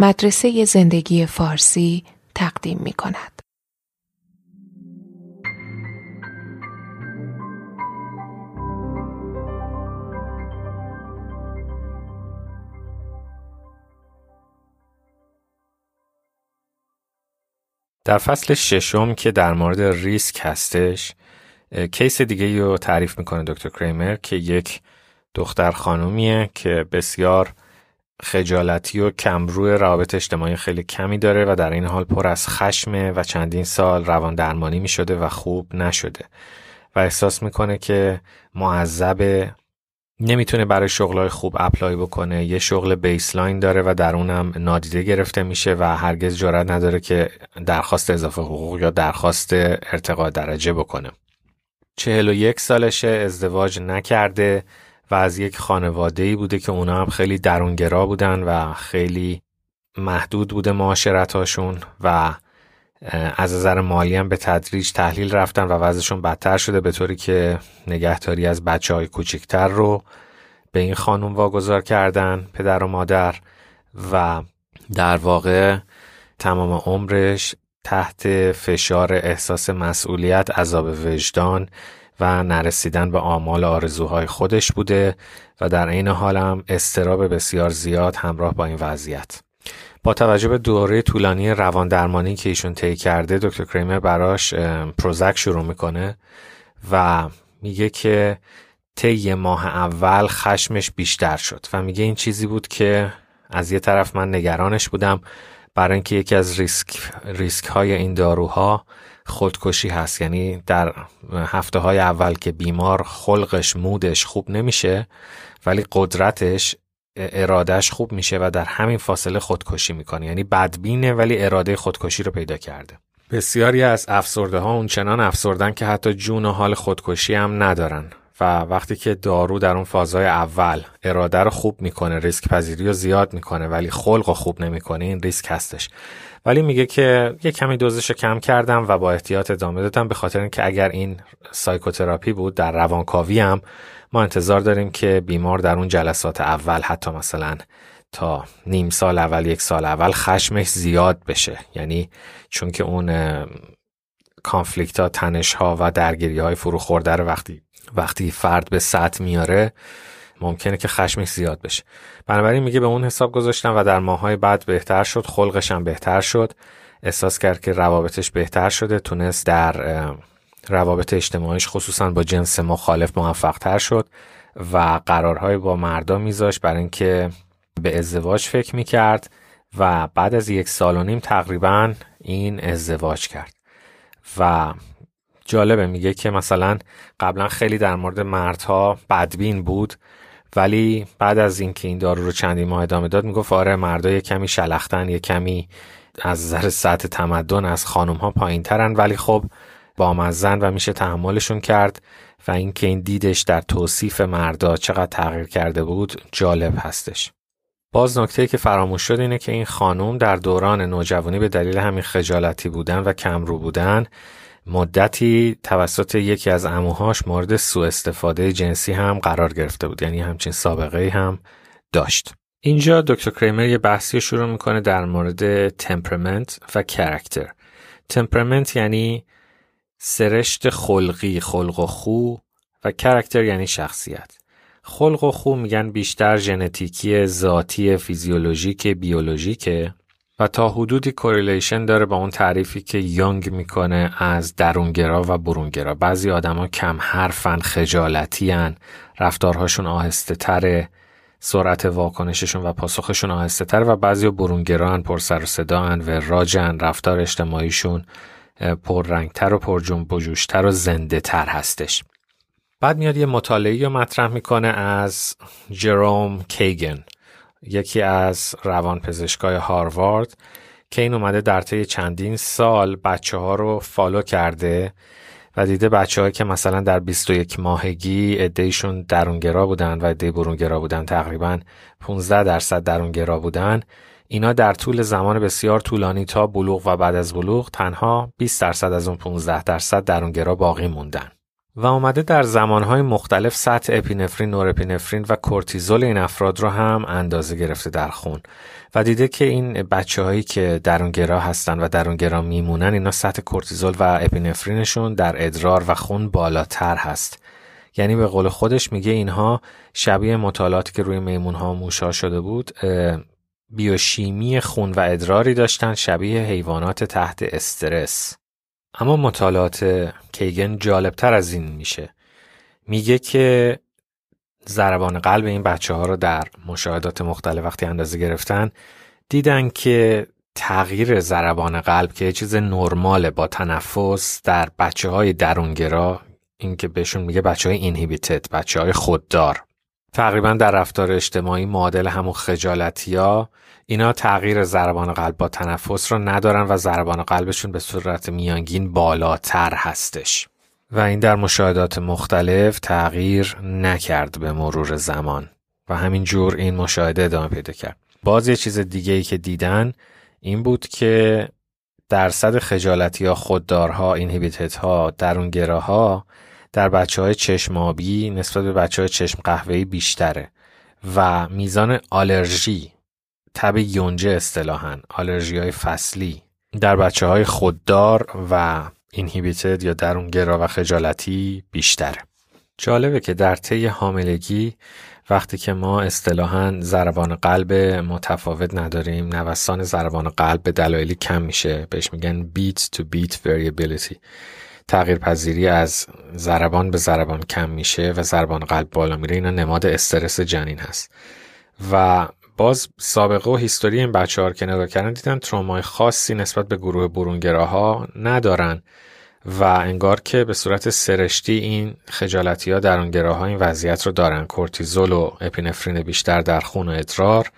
مدرسه زندگی فارسی تقدیم می کند. در فصل ششم که در مورد ریسک هستش کیس دیگه رو تعریف می‌کنه دکتر کریمر که یک دختر خانومیه که بسیار خجالتی و کمروی روابط اجتماعی خیلی کمی داره و در این حال پر از خشمه و چندین سال روان درمانی می شده و خوب نشده. و احساس می‌کنه که معذب نمی‌تونه برای شغلای خوب اپلای بکنه یه شغل بیسلاین داره و در اونم نادیده گرفته میشه و هرگز جرات نداره که درخواست اضافه حقوق یا درخواست ارتقاء درجه بکنه. چهل و یک سالشه ازدواج نکرده. و از یک خانواده ای بوده که اونا هم خیلی درونگرا بودن و خیلی محدود بوده معاشرتاشون و از نظر مالی هم به تدریج تحلیل رفتن و وضعشون بدتر شده به طوری که نگهداری از بچه های کوچکتر رو به این خانم واگذار کردن پدر و مادر و در واقع تمام عمرش تحت فشار احساس مسئولیت عذاب وجدان و نرسیدن به آمال آرزوهای خودش بوده و در عین هم استراب بسیار زیاد همراه با این وضعیت. با توجه به دوره طولانی روان درمانی که ایشون طی کرده دکتر کریمر براش پروزک شروع می‌کنه و میگه که طی ماه اول خشمش بیشتر شد و میگه این چیزی بود که از یه طرف من نگرانش بودم برای اینکه یکی از ریسک, ریسک های این داروها خودکشی هست. یعنی در هفته های اول که بیمار خلقش مودش خوب نمیشه ولی قدرتش ارادهش خوب میشه و در همین فاصله خودکشی می‌کنه. یعنی بدبینه ولی اراده خودکشی رو پیدا کرده. بسیاری از افسرده ها اونچنان افسردن که حتی جون و حال خودکشی هم ندارن. و وقتی که دارو در اون فازهای اول اراده رو خوب می‌کنه ریسک پذیری رو زیاد می‌کنه ولی خلق رو خوب نمی‌کنه این ریسک هستش. ولی میگه که یه کمی دوزش رو کم کردم و با احتیاط ادامه دادم به خاطر اینکه اگر این psychotherapy بود در روانکاوی هم ما انتظار داریم که بیمار در اون جلسات اول حتی مثلا تا نیم سال اول یک سال اول خشمش زیاد بشه. یعنی چون که اون conflict ها تنش ها و درگیری های فرو خورده وقتی وقتی فرد به سطح میاره ممکنه که خشمش زیاد بشه. بنابراین میگه به اون حساب گذاشتم و در ماهای بعد بهتر شد خلقش هم بهتر شد. احساس کرد که روابطش بهتر شده تونست در روابط اجتماعیش خصوصا با جنس مخالف موفق تر شد و قرارهای با مردا میذاشت برای اینکه به ازدواج فکر می‌کرد و بعد از یک سال و نیم تقریبا این ازدواج کرد. و جالبه میگه که مثلا قبلا خیلی در مورد مردها بدبین بود. ولی بعد از اینکه این دارو رو چندی ماه ادامه داد می‌گفت آره مردا یه کمی شلختن یه کمی از نظر سطح تمدن از خانم ها پایین ترن ولی خب با مزن و میشه تحملشون کرد و اینکه این دیدش در توصیف مردا چقدر تغییر کرده بود جالب هستش. باز نکته که فراموش شد اینه که این خانم در دوران نوجوانی به دلیل همین خجالتی بودن و کمرو بودن مدتی توسط یکی از اموهاش مورد سوء استفاده جنسی هم قرار گرفته بود یعنی همچین سابقه هم داشت. اینجا دکتر کریمر یه بحثی شروع می‌کنه در مورد temperament و character temperament یعنی سرشت خلقی خلق و خو و character یعنی شخصیت. خلق و خو میگن بیشتر ژنتیکی ذاتی فیزیولوژیک بیولوژیکه و تا حدودی correlation داره با اون تعریفی که یونگ می‌کنه از درونگرا و برونگرا. بعضی آدما کم حرفن خجالتی هن، رفتارهاشون آهسته تره سرعت واکنششون و پاسخشون آهسته تر و بعضی برونگرا پر سر و صدا هن و راجن رفتار اجتماعیشون پررنگتر و پر جنب و جوشتر و زنده تر هستش. بعد میاد یه مطالعه رو مطرح می‌کنه از جروم کیگن. یکی از روانپزشکای هاروارد که این اومده در طی چندین سال بچه ها رو فالو کرده و دیده بچه که مثلا در 21 ماهگی ادهیشون درونگرا بودن و اده برونگرا بودن تقریبا 15 درصد درونگرا بودن اینا در طول زمان بسیار طولانی تا بلوغ و بعد از بلوغ تنها 20 درصد از اون 15 درصد درونگرا باقی موندن. و آمده در زمانهای مختلف سطح اپینفرین، نورپینفرین و کورتیزول این افراد رو هم اندازه گرفته در خون و دیده که این بچه هایی که درونگرا هستن و درونگرا میمونن اینا سطح کورتیزول و اپینفرینشون در ادرار و خون بالاتر هست. یعنی به قول خودش میگه اینها شبیه مطالعاتی که روی میمون ها موشا شده بود بیوشیمی خون و ادراری داشتن شبیه حیوانات تحت استرس. اما مطالعات کیگن جالبتر از این میشه. میگه که ضربان قلب این بچه ها رو در مشاهدات مختلف وقتی اندازه گرفتن دیدن که تغییر ضربان قلب که یه چیز نرماله با تنفس در بچه های درونگرا این که بهشون میگه بچه های اینهیبیتد بچه های خوددار. تقریبا در رفتار اجتماعی معادل همون خجالتی ها اینا تغییر ضربان قلب با تنفس رو ندارن و ضربان قلبشون به صورت میانگین بالاتر هستش. و این در مشاهدات مختلف تغییر نکرد به مرور زمان. و همین جور این مشاهده ادامه پیدا کرد. باز یه چیز دیگه ای که دیدن این بود که درصد خجالتی ها خوددارها اینهیبیتت ها درونگراها در بچه های چشمابی نسبت به بچه های چشم قهوه‌ای بیشتره. و میزان آلرژی تب یونجه اصطلاحا آلرژی های فصلی در بچه های خوددار و اینهیبیتد یا درونگرا و خجالتی بیشتره جالبه که در طی حاملگی وقتی که ما اصطلاحا ضربان قلب متفاوت نداریم نوسان ضربان قلب به دلایلی کم میشه بهش میگن beat to beat variability. تغییر پذیری از ضربان به ضربان کم میشه و ضربان قلب بالا میره اینا نماد استرس جنین هست. و باز سابقه و هیستوری این بچه ها که نگاه کردن دیدن ترومای خاصی نسبت به گروه برونگراها ندارن و انگار که به صورت سرشتی این خجالتی ها درونگراها این وضعیت رو دارن. کورتیزول و اپینفرین بیشتر در خون و ادرار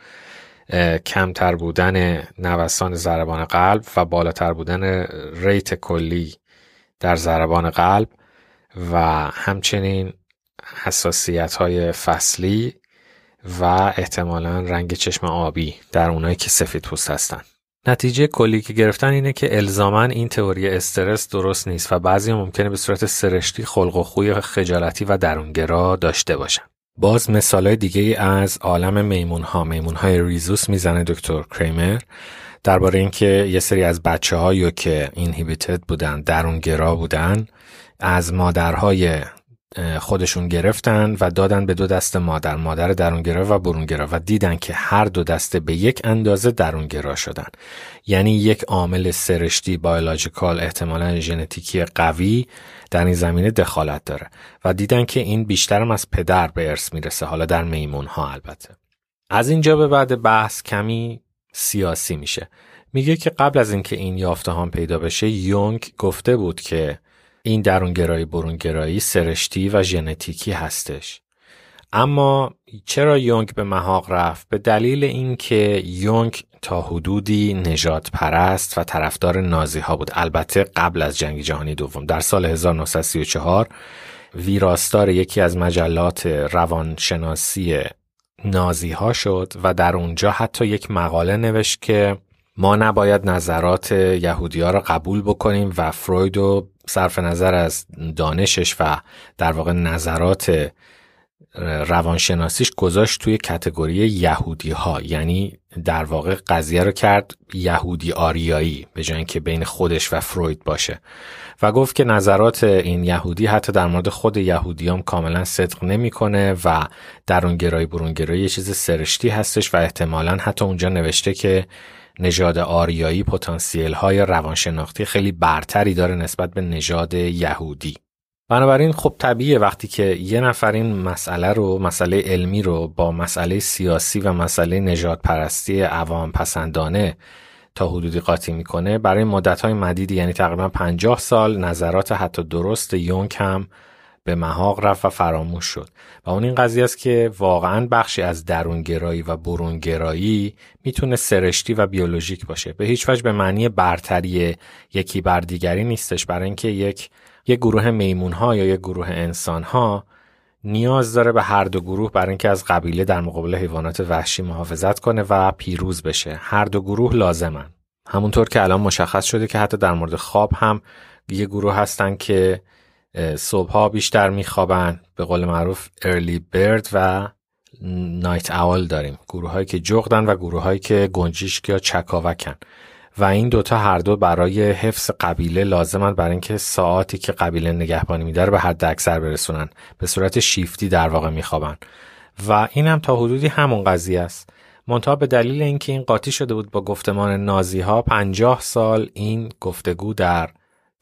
کمتر بودن نوسان ضربان قلب و بالاتر بودن ریت کلی در ضربان قلب و همچنین حساسیت های فصلی و احتمالا رنگ چشم آبی در اونایی که سفید پوست هستن نتیجه کلی که گرفتن اینه که الزامن این تئوری استرس درست نیست و بعضی ممکنه به صورت سرشتی خلق و خوی خجالتی و درونگرا داشته باشن. باز مثالای دیگه از عالم میمون ها میمون های ریزوس می‌زنه دکتر کریمر درباره اینکه یه سری از بچه هایی که اینهیبیتد بودن درونگرا بودن از مادرهای خودشون گرفتن و دادن به دو دست مادر. مادر درونگرا و برونگرا و دیدن که هر دو دسته به یک اندازه درونگرا شدن. یعنی یک عامل سرشتی بایولوژیکال احتمالا ژنتیکی قوی در این زمینه دخالت داره و دیدن که این بیشترم از پدر به ارث می‌رسه حالا در میمون ها البته. از اینجا به بعد بحث کمی سیاسی میشه. میگه که قبل از اینکه این یافته هم پیدا بشه یونگ گفته بود که این درونگرایی برونگرایی سرشتی و ژنتیکی هستش. اما چرا یونگ به محاق رفت؟ به دلیل اینکه یونگ تا حدودی نجات پرست و طرفدار نازی ها بود. البته قبل از جنگ جهانی دوم در سال 1934 ویراستار یکی از مجلات روانشناسی نازی ها شد و در اونجا حتی یک مقاله نوشت که ما نباید نظرات یهودی ها را قبول بکنیم و فروید و صرف نظر از دانشش و در واقع نظرات روانشناسیش گذاشت توی کتگوری یهودی ها یعنی در واقع قضیه رو کرد یهودی آریایی به جای اینکه بین خودش و فروید باشه. و گفت که نظرات این یهودی حتی در مورد خود یهودیام کاملا صدق نمی‌کنه و درونگرایی برونگرایی یه چیز سرشتی هستش و احتمالا حتی اونجا نوشته که نژاد آریایی پتانسیل های روانشناختی خیلی برتری داره نسبت به نژاد یهودی. بنابراین خب طبیعیه وقتی که یه نفر این مسئله رو مسئله علمی رو با مسئله سیاسی و مسئله نجات پرستی عوام پسندانه تا حدودی قاطی می‌کنه برای مدت های مدیدی یعنی تقریبا 50 سال نظرات حتی درست یونگ هم به محاق رفت و فراموش شد. و اون این قضیه است که واقعا بخشی از درونگرایی و برونگرایی می‌تونه سرشتی و بیولوژیک باشه. به هیچ وجه به معنی برتری یکی بر دیگری نیستش. برای اینکه یک یک گروه میمون ها یا یک گروه انسان ها نیاز داره به هر دو گروه برای اینکه از قبیله در مقابل حیوانات وحشی محافظت کنه و پیروز بشه. هر دو گروه لازمن. همونطور که الان مشخص شده که حتی در مورد خواب هم یه گروه هستن که صبحها بیشتر میخوابن به قول معروف ارلی برد و نایت اول داریم. گروه هایی که جغدن و گروه هایی که گنجیشک یا چکاوکن. و این دوتا هر دو برای حفظ قبیله لازمن برای اینکه ساعتی که قبیله نگهبانی میده به حد اکثر برسونن. به صورت شیفتی در واقع میخوابن. و این هم تا حدودی همون قضیه است. منتها به دلیل اینکه این قاطی شده بود با گفتمان نازی ها پنجاه سال این گفتگو در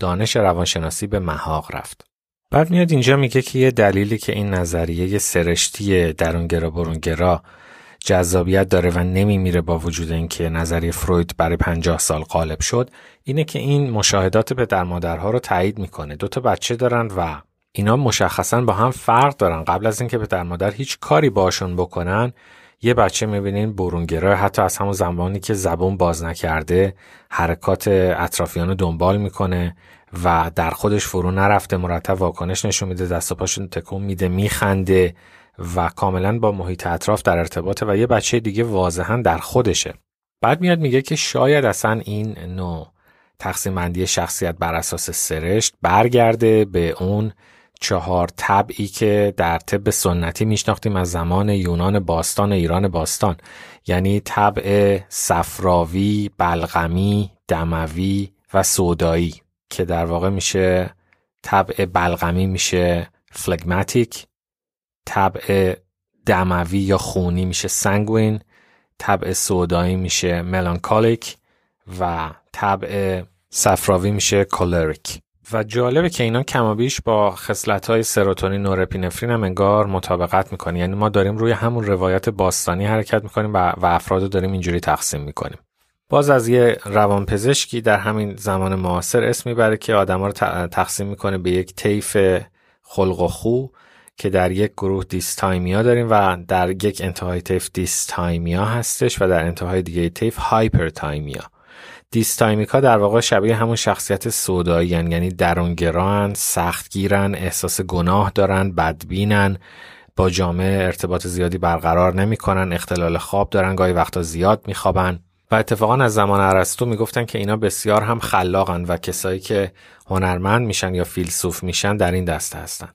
دانش روانشناسی به محاق رفت. بعد میاد اینجا میگه که یه دلیلی که این نظریه سرشتی درونگرا برونگرا جذابیت داره و نمیمیره با وجود اینکه نظریه فروید برای 50 سال غالب شد اینه که این مشاهدات پدر مادرها رو تایید می‌کنه. دو تا بچه دارن و اینا مشخصا با هم فرق دارن. قبل از اینکه پدر مادر هیچ کاری باشون بکنن یه بچه می‌بینین برونگرا حتی از همون زمانی که زبون باز نکرده حرکات اطرافیان رو دنبال می‌کنه و در خودش فرو نرفته مرتب واکنش نشون میده دست و پاشون تکون میده میخنده و کاملا با محیط اطراف در ارتباطه و یه بچه دیگه واضحا در خودشه. بعد میاد میگه که شاید اصلا این نوع تقسیم بندی شخصیت بر اساس سرشت برگرده به اون چهار طبعی که در طب سنتی میشناختیم از زمان یونان باستان ایران باستان. یعنی طبع صفراوی، بلغمی، دموی و سودایی که در واقع میشه طبع بلغمی میشه فلگماتیک طبع دموی یا خونی میشه سنگوین طبع سودایی میشه ملانکالیک و طبع صفراوی میشه کولریک و جالبه که اینا کمابیش با خصلت های سروتونین نورپینفرین هم انگار مطابقت می‌کنه یعنی ما داریم روی همون روایت باستانی حرکت می‌کنیم و, و افراد رو داریم اینجوری تقسیم می‌کنیم. باز از یه روانپزشکی در همین زمان معاصر اسم می‌بره که آدما رو تقسیم می‌کنه به یک طیف خلق و خو که در یک گروه dysthymia داریم و در یک انتهای طیف dysthymia هستش و در انتهای دیگه طیف hyperthymia. dysthymic ا در واقع شبیه همون شخصیت سودایی یعنی درونگران، سختگیرن، احساس گناه دارن، بدبینن، با جامعه ارتباط زیادی برقرار نمی‌کنن، اختلال خواب دارن، گاهی وقتا زیاد میخوابن. و اتفاقا از زمان ارسطو می‌گفتن که اینا بسیار هم خلاقن و کسایی که هنرمند میشن یا فیلسوف میشن در این دسته هستن.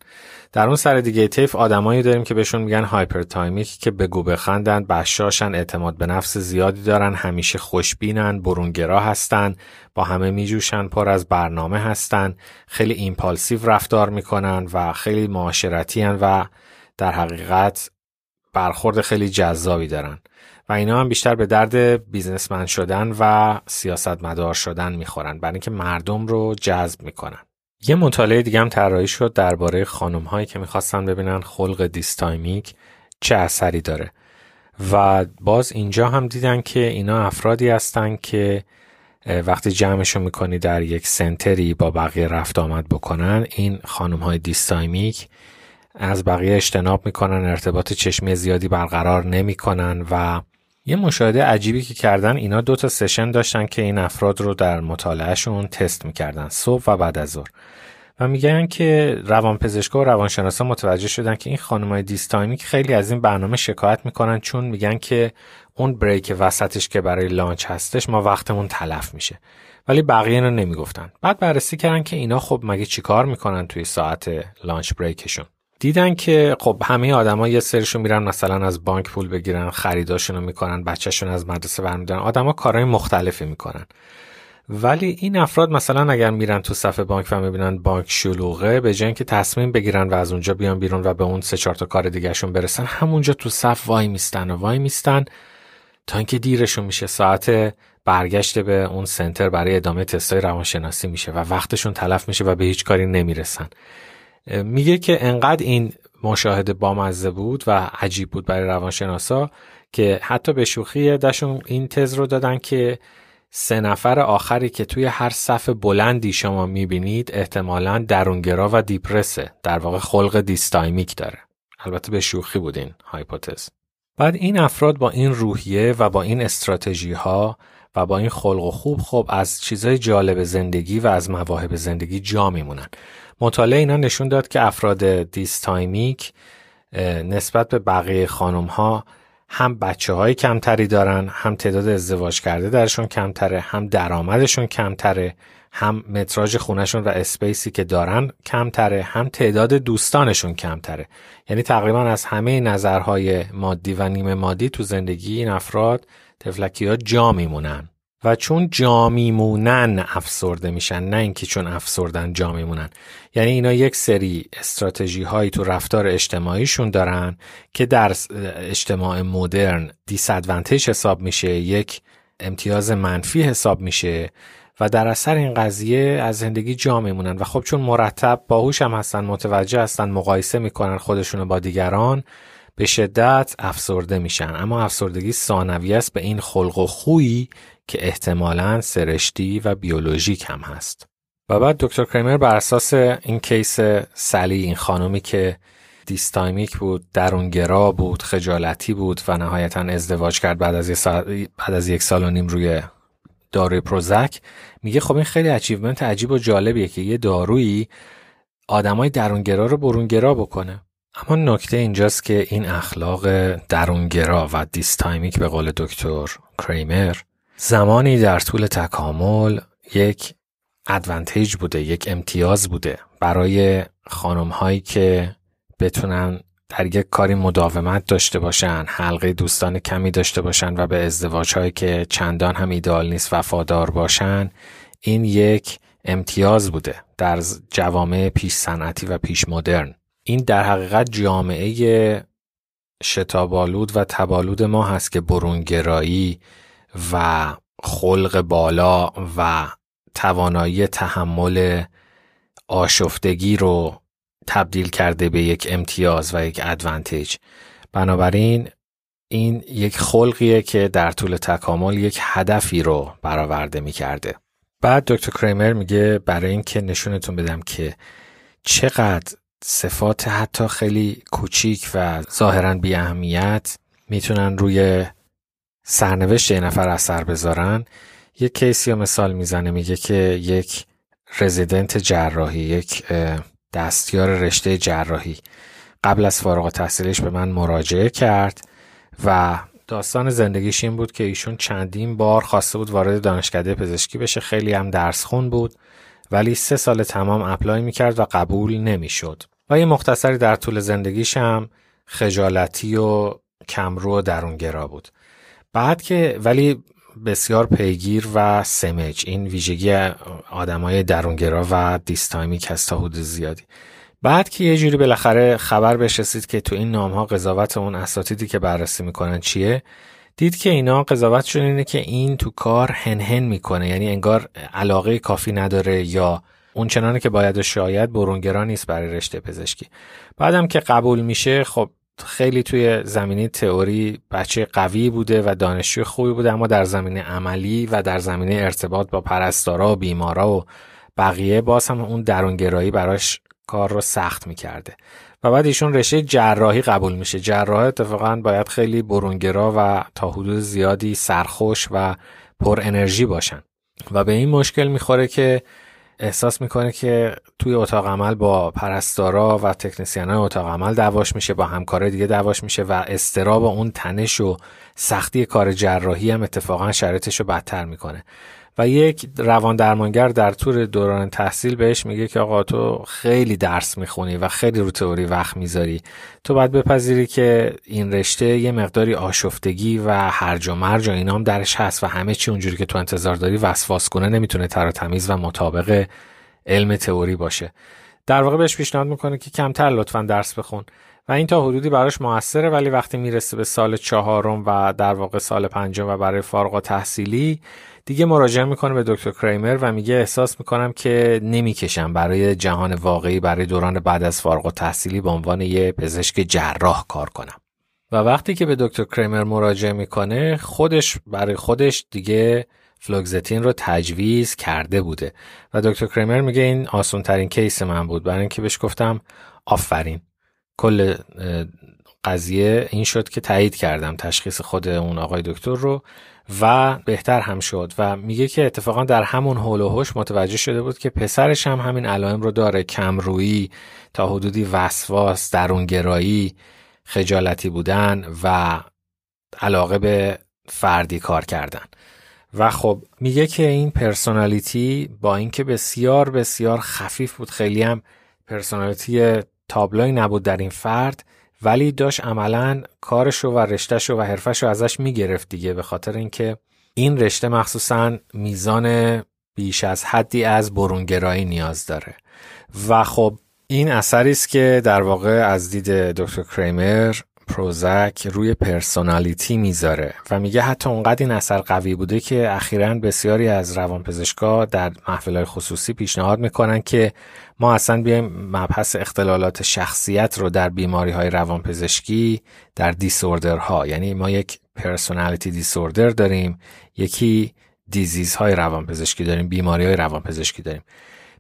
در اون سر دیگه طیف آدمایی داریم که بهشون میگن hyperthymic که بگو بخندن بشاشن اعتماد به نفس زیادی دارن همیشه خوشبینن برونگرا هستن با همه میجوشن پر از برنامه هستن خیلی impulsive رفتار می‌کنن و خیلی معاشرتی و در حقیقت برخورد خیلی جذابی دارن. و اینا هم بیشتر به درد businessman شدن و سیاستمدار شدن می‌خورن برای اینکه مردم رو جذب می‌کنن. یه مطالعه دیگه هم طراحی شد درباره خانم هایی که می‌خواستن ببینن خلق dysthymic چه اثری داره. و باز اینجا هم دیدن که اینا افرادی هستن که وقتی جمعشو می‌کنی در یک center ی با بقیه رفت آمد بکنن این خانم های dysthymic از بقیه اجتناب می‌کنن ارتباط چشمی زیادی برقرار نمی‌کنن و یه مشاهده عجیبی که کردن اینا دو تا session داشتن که این افراد رو در مطالعهشون تست می‌کردن صبح و بعد از ظهر. و میگن که روانپزشکا و روانشناسا متوجه شدن که این خانمای dysthymic خیلی از این برنامه شکایت می‌کنن چون میگن که اون break وسطش که برای lunch هستش ما وقتمون تلف میشه. ولی بقیه رو نمی‌گفتن. بعد بررسی کردن که اینا خب مگه چیکار می‌کنن توی ساعت لانچ بریکشون. دیدن که خب همه آدما یه سرشون میرن مثلا از بانک پول بگیرن خریداشون رو می‌کنن بچهشون از مدرسه برمیدارن. آدما کارهای مختلفی می‌کنن. ولی این افراد مثلا اگر میرن تو صفحه بانک و می‌بینن بانک شلوغه به جای اینکه تصمیم بگیرن و از اونجا بیان بیرون و به اون سه چهار تا کار دیگهشون برسن همونجا تو صف وای میستن و وای میستن تا اینکه دیرشون میشه. ساعت برگشت به اون سنتر برای ادامه تستای روانشناسی میشه و وقتشون تلف میشه و به هیچ کاری نمی‌رسن. میگه که انقدر این مشاهده بامزه بود و عجیب بود برای روانشناسا که حتی به شوخی دشون این تز رو دادن که سه نفر آخری که توی هر صف بلندی شما می‌بینید احتمالا درونگرا و depress ه. در واقع خلق dysthymic داره. البته به شوخی بود این hypothesis. بعد این افراد با این روحیه و با این استراتژی ها و با این خلق و خو خب از چیزای جالب زندگی و از مواهب زندگی جا میمونن. مطالعه اینا نشون داد که افراد dysthymic نسبت به بقیه خانم ها هم بچه های کمتری دارن هم تعداد ازدواج کرده درشون کمتره هم درآمدشون کمتره هم متراژ خونشون و space ی که دارن کمتره هم تعداد دوستانشون کمتره. یعنی تقریبا از همه نظرهای مادی و نیمه مادی تو زندگی این افراد طفلکی ها جا میمونن. و چون جا میمونن افسرده میشن نه اینکه چون افسردن جا میمونن یعنی اینا یک سری استراتژی هایی تو رفتار اجتماعیشون دارن که در اجتماع مدرن دیسادوانتیج حساب میشه یک امتیاز منفی حساب میشه و در اثر این قضیه از زندگی جا میمونن و خب چون مرتب باهوش هم هستن متوجه هستن مقایسه می‌کنن خودشون با دیگران به شدت افسرده میشن. اما افسردگی ثانوی است به این خلق و خویی که احتمالا سرشتی و بیولوژیک هم هست. و بعد دکتر کریمر بر اساس این case سلی این خانومی که dysthymic بود درونگرا بود خجالتی بود و نهایتا ازدواج کرد بعد از, بعد از یک سال و نیم روی داروی پروزک میگه خب این خیلی achievement عجیب و جالبیه که یه دارویی آدمای درونگرا رو برونگرا بکنه. اما نکته اینجاست که این اخلاق درونگرا و dysthymic به قول دکتر کریمر زمانی در طول تکامل یک ادوانتیج بوده یک امتیاز بوده برای خانم هایی که بتونن در یک کاری مداومت داشته باشن حلقه دوستان کمی داشته باشن و به ازدواج هایی که چندان هم ایدال نیست وفادار باشن این یک امتیاز بوده در جوامع پیش صنعتی و پیش مدرن این در حقیقت جامعه شتابالود و تبالود ما هست که برونگرایی و خلق بالا و توانایی تحمل آشفتگی رو تبدیل کرده به یک امتیاز و یک ادوانتیج بنابراین این یک خلقیه که در طول تکامل یک هدفی رو برآورده می کرده. بعد دکتر کریمر میگه برای اینکه نشونتون بدم که چقدر صفات حتی خیلی کوچیک و ظاهرا بی اهمیت می‌تونن روی سرنوشت یه نفر اثر بذارن یک کیسی رو مثال می‌زنه میگه که یک رزیدنت جراحی یک دستیار رشته جراحی. قبل از فارغ تحصیلش به من مراجعه کرد و داستان زندگیش این بود که ایشون چندین بار خواسته بود وارد دانشکده پزشکی بشه. خیلی هم درس خون بود ولی سه سال تمام apply می‌کرد و قبول نمی‌شد. و یه مختصری در طول زندگیش هم خجالتی و کمرو و درونگرا بود. بعد که ولی بسیار پیگیر و سمج این ویژگی آدمای درونگرا و dysthymic هست تا حدود زیادی. بعد که یه جوری بالاخره خبر بهش که تو این نامه ها قضاوت اون اساتیدی که بررسی می‌کنن چیه دید که اینا قضاوتشون اینه که این تو کار هن هن می‌کنه. یعنی انگار علاقه کافی نداره یا اون چنانه که باید و شاید برونگرا نیست برای رشته پزشکی. بعدم که قبول میشه خب خیلی توی زمینه تئوری بچه قوی بوده و دانشجو خوبی بوده اما در زمینه عملی و در زمینه ارتباط با پرستارا و بیمارا و بقیه باز هم اون درونگرایی براش کار رو سخت می‌کرده. و بعد ایشون رشته جراحی قبول میشه. جراح اتفاقا باید خیلی برونگرا و تا حدود زیادی سرخوش و پر انرژی باشن. و به این مشکل می‌خوره که احساس می‌کنه که توی اتاق عمل با پرستارا و تکنسیان اتاق عمل دعواش میشه با همکار دیگه دعواش میشه و استراب اون تنش و سختی کار جراحی هم اتفاقا شرایطش رو بدتر می‌کنه. و یک روان درمانگر در طور دوران تحصیل بهش میگه که آقا تو خیلی درس می‌خونی و خیلی رو تئوری وقت می‌ذاری. تو باید بپذیری که این رشته یه مقداری آشفتگی و هرج و مرج و اینا هم درش هست و همه چی اونجوری که تو انتظار داری وسواس کنه نمی‌تونه تر تمیز و مطابق علم تئوری باشه. در واقع بهش پیشنهاد می‌کنه که کمتر لطفا درس بخون. و این تا حدودی براش موثره ولی وقتی می‌رسه به سال چهارم و در واقع سال پنجم و برای فارغ تحصیلی دیگه مراجعه می‌کنه به دکتر کریمر و میگه احساس می‌کنم که نمی‌کشم برای جهان واقعی برای دوران بعد از فارغ تحصیلی به عنوان یه پزشک جراح کار کنم. و وقتی که به دکتر کریمر مراجعه می‌کنه خودش برای خودش دیگه فلوگزتین رو تجویز کرده بوده. و دکتر کریمر میگه این آسون ترین کیس من بود. برای اینکه بهش گفتم آفرین. کل قضیه این شد که تایید کردم تشخیص خود اون آقای دکتر رو و بهتر هم شد و میگه که اتفاقا در همون حول و حوش متوجه شده بود که پسرش هم همین علائم رو داره. کمرویی تا حدودی وسواس درونگرایی خجالتی بودن و علاقه به فردی کار کردن. و خب میگه که این personality با اینکه بسیار بسیار خفیف بود خیلی هم personality تابلویی نبود در این فرد ولی داشت عملا کارشو و رشتهشو و حرفشو ازش می‌گرفت دیگه به خاطر اینکه این رشته مخصوصا میزان بیش از حدی از برونگرایی نیاز داره. و خب این اثری است که در واقع از دید دکتر کریمر پروزک روی personality می‌ذاره و میگه حتی اونقدر این اثر قوی بوده که اخیرا بسیاری از روانپزشکا در محفل خصوصی پیشنهاد می‌کنن که ما اصلا بیایم مبحث اختلالات شخصیت رو در بیماری های روانپزشکی در disorder ها. یعنی ما یک personality disorder داریم یکی disease های روانپزشکی داریم بیماری های روانپزشکی داریم.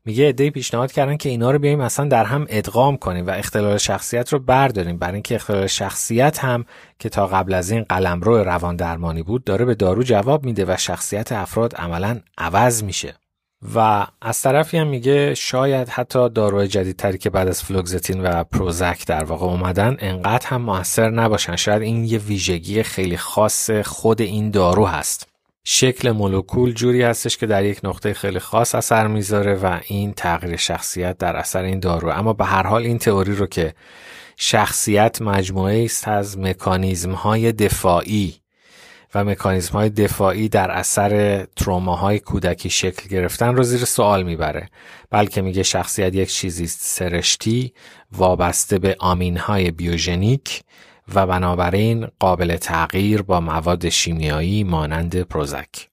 میگه ایده پیشنهاد کردن که اینا رو بیایم اصلا در هم ادغام کنیم و اختلال شخصیت رو برداریم. برای اینکه اختلال شخصیت هم که تا قبل از این قلمرو روان درمانی بود داره به دارو جواب میده و شخصیت افراد عملا عوض میشه. و از طرفی هم میگه شاید حتی داروهای جدیدتری که بعد از فلوگزتین و پروزک در واقع اومدن انقدر هم موثر نباشن. شاید این یه ویژگی خیلی خاص خود این دارو هست. شکل مولکول جوری هستش که در یک نقطه خیلی خاص اثر می‌ذاره و این تغییر شخصیت در اثر این دارو. اما به هر حال این تئوری رو که شخصیت مجموعه است از مکانیزم های دفاعی و مکانیزم های دفاعی در اثر تروماهای کودکی شکل گرفتن رو زیر سوال می‌بره. بلکه میگه شخصیت یک چیزی سرشتی وابسته به آمین های بیوژنیک و بنابراین قابل تغییر با مواد شیمیایی مانند پروزک.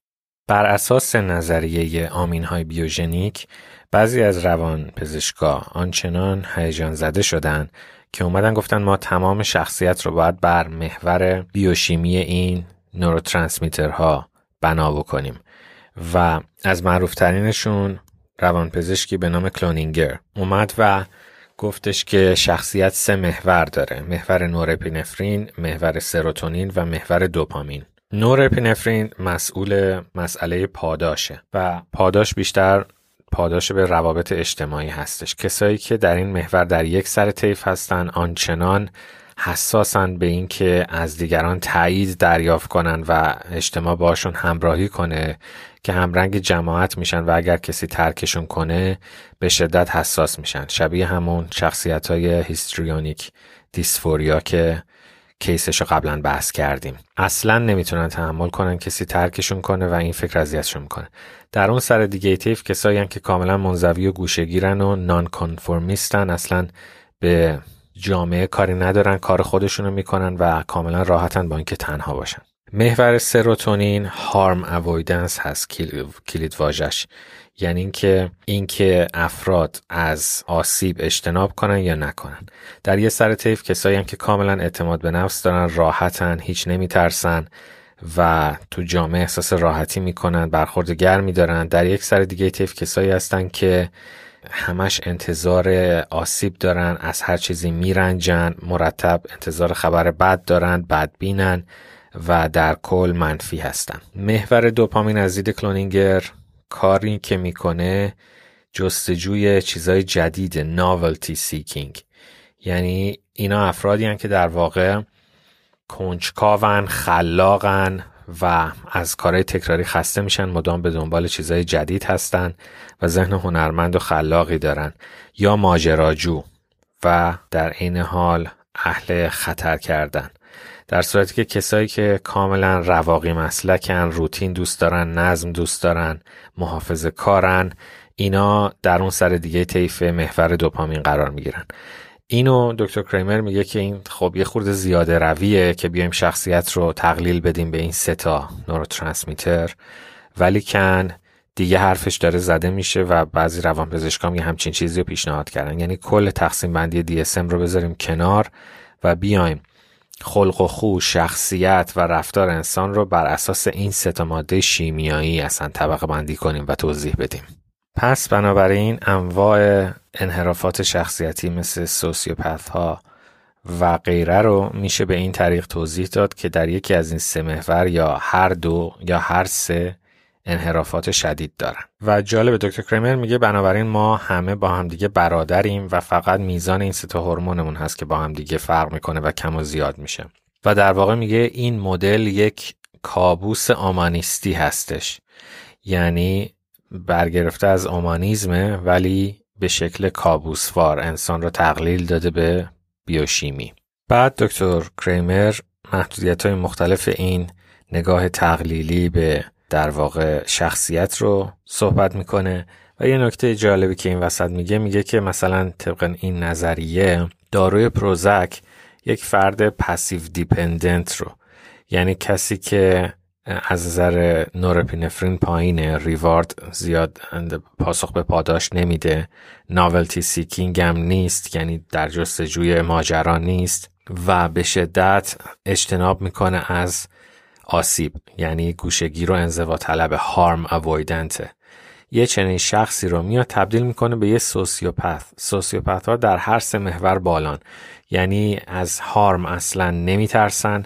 بر اساس نظریه آمین های بیوژنیک بعضی از روان پزشکا آنچنان هیجان زده شدن که اومدن گفتن ما تمام شخصیت رو باید بر محور بیوشیمی این نوروترانسمیترها بنا بکنیم و از معروفترینشون روانپزشکی به نام کلونینگر اومد و گفتش که شخصیت سه محور داره محور نورپینفرین محور سروتونین و محور دوپامین. نورپینفرین مسئول مسئله پاداشه و پاداش بیشتر پاداش به روابط اجتماعی هستش. کسایی که در این محور در یک سر طیف هستن آنچنان حساسن به اینکه از دیگران تایید دریافت کنن و اجتماع باشون همراهی کنه که همرنگ جماعت میشن و اگر کسی ترکشون کنه به شدت حساس میشن. شبیه همون شخصیت های histrionic dysphoria که case ش رو قبلا بحث کردیم. اصلا نمی‌تونن تحمل کنن کسی ترکشون کنه و این فکر اذیتشون می‌کنه. در اون سر دیگه تیف کسایی که کاملا منزوی و گوشگیرن و نان کنفورمیستن اصلا به جامعه کاری ندارن کار خودشونو می‌کنن و کاملا راحتن با اینکه تنها باشن. محور سروتونین هارم اوایدنس هست کلید واژش یعنی اینکه اینکه افراد از آسیب اجتناب کنن یا نکنن. در یه سر طیف کسایی هم که کاملا اعتماد به نفس دارن راحتن هیچ نمیترسن و تو جامعه احساس راحتی می‌کنن برخورد گرمی دارن. در یک سر دیگه طیف کسایی هستن که همش انتظار آسیب دارن از هر چیزی میرنجن مرتب انتظار خبر بد دارن بدبینن و در کل منفی هستن. محور دوپامین از دید کلونینگر کاری که می‌کنه جستجوی چیزای جدید ناولتی سیکینگ یعنی اینا افرادی هن که در واقع کنجکاون خلاقن و از کارهای تکراری خسته میشن مدام به دنبال چیزهای جدید هستن و ذهن هنرمند و خلاقی دارن. یا ماجراجو و در این حال اهل خطر کردن. در صورتی که کسایی که کاملا رواقی مسلکن روتین دوست دارن نظم دوست دارن محافظ کارن اینا در اون سر دیگه طیف محور دوپامین قرار می‌گیرن. اینو دکتر کریمر میگه که این خب یه خورده زیاده رویه که بیایم شخصیت رو تقلیل بدیم به این سه تا نوروترانسمیتر. ولی کن دیگه حرفش داره زده میشه و بعضی روانپزشکام یه همچین چیزی رو پیشنهاد کردن. یعنی کل تقسیم بندی DSM رو بذاریم کنار و بیایم خلق و خو شخصیت و رفتار انسان رو بر اساس این سه ماده شیمیایی اصلا طبقه بندی کنیم و توضیح بدیم. پس بنابراین انواع انحرافات شخصیتی مثل سوسیوپث ها و غیره رو میشه به این طریق توضیح داد که در یکی از این سه محور یا هر دو یا هر سه انحرافات شدید دارن. و جالب دکتر کریمر میگه بنابراین ما همه با همدیگه برادریم و فقط میزان این سه هورمونمون هست که با همدیگه فرق می‌کنه و کم و زیاد میشه. و در واقع میگه این مدل یک کابوس آمانیستی هستش. یعنی برگرفته از آمانیزمه ولی به شکل کابوسوار انسان رو تقلیل داده به بیوشیمی. بعد دکتر کریمر محدودیت های مختلف این نگاه تقلیلی به در واقع شخصیت رو صحبت می‌کنه و یه نکته جالبی که این وسط میگه میگه که مثلا طبق این نظریه داروی پروزک یک فرد passive dependent رو یعنی کسی که از نظر نورپینفرین پایینه reward زیاد پاسخ به پاداش نمیده. novelty seeking هم نیست یعنی در جستجوی ماجرا نیست و به شدت اجتناب می‌کنه از آسیب یعنی گوشه‌گیر و انزوا طلب harm avoidant ه یه چنین شخصی رو میاد تبدیل می‌کنه به یه sociopath sociopath ها در هر سه محور بالان یعنی از هارم اصلا نمیترسن.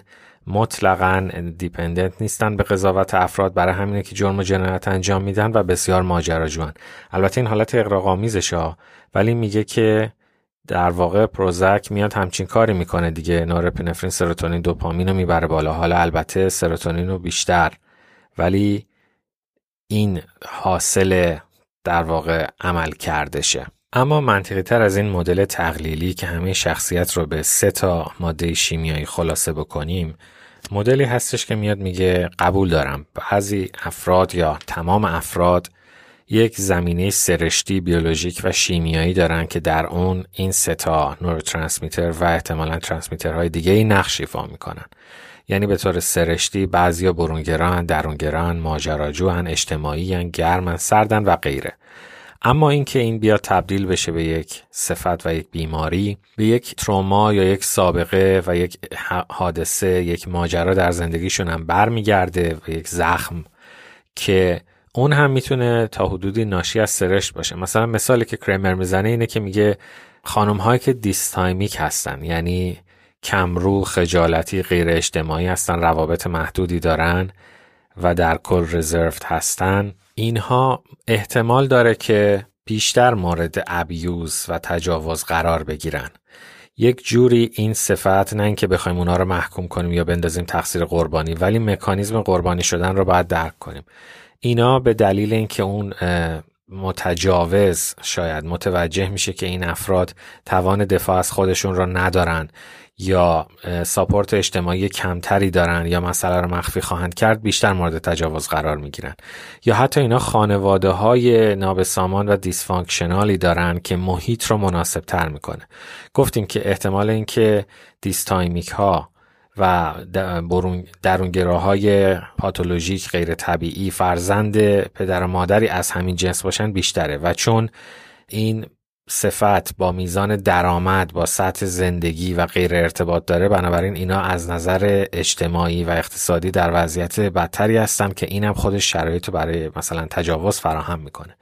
مطلقا دیپندنت نیستن. به قضاوت افراد برای همینه که جرم و جنایت انجام میدن و بسیار ماجراجوان. البته این حالت اقراق‌آمیزش ها. ولی میگه که در واقع پروزک میاد همچین کاری می‌کنه دیگه. نورپینفرین سروتونین دوپامین رو می‌بره بالا. حالا البته سروتونین رو بیشتر. ولی این حاصل در واقع عمل کردشه. اما منطقی تر از این مدل تقلیلی که همه شخصیت رو به سه تا ماده شیمیایی خلاصه بکنیم مدلی هستش که میاد میگه قبول دارم بعضی افراد یا تمام افراد یک زمینه سرشتی بیولوژیک و شیمیایی دارن که در اون این سه تا نوروترانسمیتر و احتمالا ترانسمیترهای دیگه ای نقش ایفا می‌کنن یعنی به طور سرشتی بعضیا برونگران، درونگران، ماجراجوان، اجتماعی، گرمن، سردن و غیره. اما اینکه این بیا تبدیل بشه به یک صفت و یک بیماری به یک تروما یا یک سابقه و یک حادثه یک ماجرا در زندگیشون هم برمیگرده و یک زخم که اون هم می‌تونه تا حدودی ناشی از سرشت باشه. مثلا مثالی که کرمر می‌زنه اینه که میگه خانم هایی که دیستایمیک هستن یعنی کمرو خجالتی غیر اجتماعی هستن روابط محدودی دارن و در کل رزرفت هستن اینها احتمال داره که بیشتر مورد ابیوز و تجاوز قرار بگیرن. یک جوری این صفت نه اینکه بخوایم اونا رو محکوم کنیم یا بندازیم تقصیر قربانی ولی مکانیزم قربانی شدن رو باید درک کنیم. اینا به دلیل اینکه اون متجاوز شاید متوجه میشه که این افراد توان دفاع از خودشون را ندارن. یا support اجتماعی کمتری دارن یا مسئله رو مخفی خواهند کرد بیشتر مورد تجاوز قرار می‌گیرن. یا حتی اینا خانواده های نابسامان و dysfunctional ی دارن که محیط رو مناسب تر می‌کنه. گفتیم که احتمال اینکه dysthymic ها و درونگراهای پاتولوژیک غیر طبیعی فرزند پدر و مادری از همین جنس باشن بیشتره. و چون این صفت با میزان درآمد با سطح زندگی و غیر ارتباط داره. بنابراین اینا از نظر اجتماعی و اقتصادی در وضعیت بدتری هستن که اینم خودش شرایط برای مثلا تجاوز فراهم می‌کنه.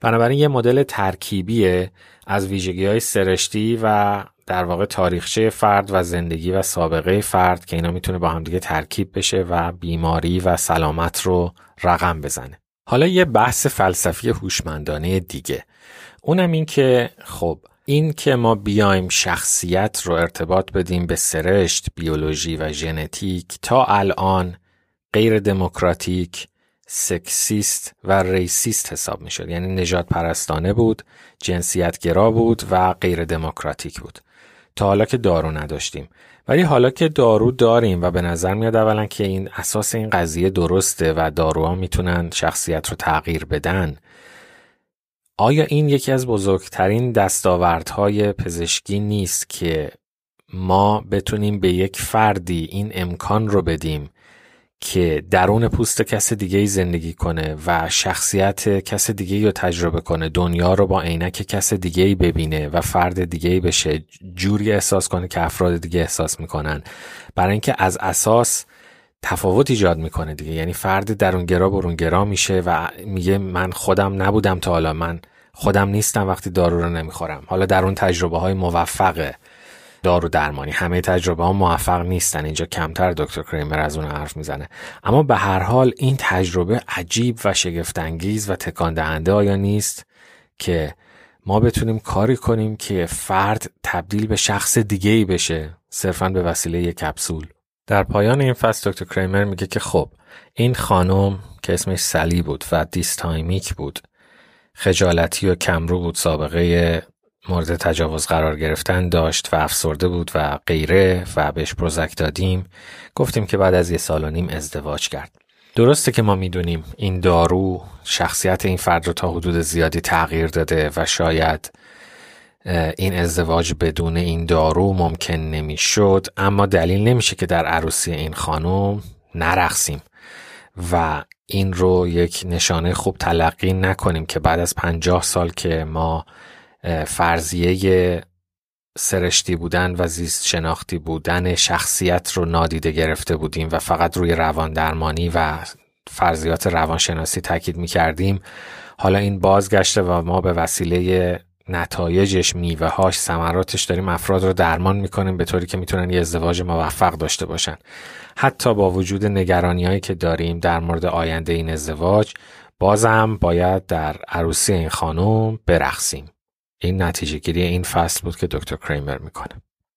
بنابراین یه مدل ترکیبیه از ویژگی های سرشتی و در واقع تاریخچه فرد و زندگی و سابقه فرد که اینا می‌تونه با همدیگه ترکیب بشه و بیماری و سلامت رو رقم بزنه. حالا یه بحث فلسفی هوشمندانه دیگه. اونم این که خب این که ما بیایم شخصیت رو ارتباط بدیم به سرشت، بیولوژی و ژنتیک تا الان غیر دموکراتیک، سکسیست و ریسیست حساب می. یعنی نجات پرستانه بود، جنسیتگرا بود و غیر دموکراتیک بود. تا حالا که دارو نداشتیم. ولی حالا که دارو داریم و به نظر میاد اولا که این اساس این قضیه درسته و داروها می‌تونن شخصیت رو تغییر بدن آیا این یکی از بزرگترین دستاوردهای پزشکی نیست که ما بتونیم به یک فردی این امکان رو بدیم که درون پوست کس دیگه ای زندگی کنه و شخصیت کس دیگه رو تجربه کنه دنیا رو با عینک کس دیگه ای ببینه و فرد دیگه ای بشه جوری احساس کنه که افراد دیگه احساس می‌کنن. برای اینکه از اساس تفاوت ایجاد می‌کنه دیگه. یعنی فرد درونگرا برونگرا میشه و میگه من خودم نبودم تا حالا. من خودم نیستم وقتی دارو رو نمی‌خورم. حالا در اون تجربه های موفق دارو درمانی. همه تجربه ها موفق نیستن. اینجا کمتر دکتر کریمر از اون حرف می‌زنه. اما به هر حال این تجربه عجیب و شگفتانگیز و تکان دهنده آیا نیست که ما بتونیم کاری کنیم که فرد تبدیل به شخص دیگه ای بشه صرفا به وسیله یک کپسول. در پایان این فصل دکتر کریمر میگه که خب این خانم که اسمش سلی بود و dysthymic بود خجالتی و کمرو بود سابقه مورد تجاوز قرار گرفتن داشت و افسرده بود و غیره و بهش پروزک دادیم. گفتیم که بعد از یه سال و نیم ازدواج کرد. درسته که ما می‌دونیم این دارو شخصیت این فرد رو تا حدود زیادی تغییر داده و شاید این ازدواج بدون این دارو ممکن نمی‌شد اما دلیل نمیشه که در عروسی این خانم نرقصیم. و این رو یک نشانه خوب تلقی نکنیم که بعد از پنجاه سال که ما فرضیه سرشتی بودن و زیست شناختی بودن شخصیت رو نادیده گرفته بودیم و فقط روی روان درمانی و فرضیات روانشناسی تاکید می کردیم حالا این بازگشته و ما به وسیله نتایجش میوههاش ثمراتش داریم افراد رو درمان می‌کنیم به طوری که می‌تونن یه ازدواج موفق داشته باشن. حتی با وجود نگرانی هایی که داریم در مورد آینده این ازدواج بازم باید در عروسی این خانم برقصیم. این نتیجه گیری این فصل بود که دکتر کریمر می‌کنه.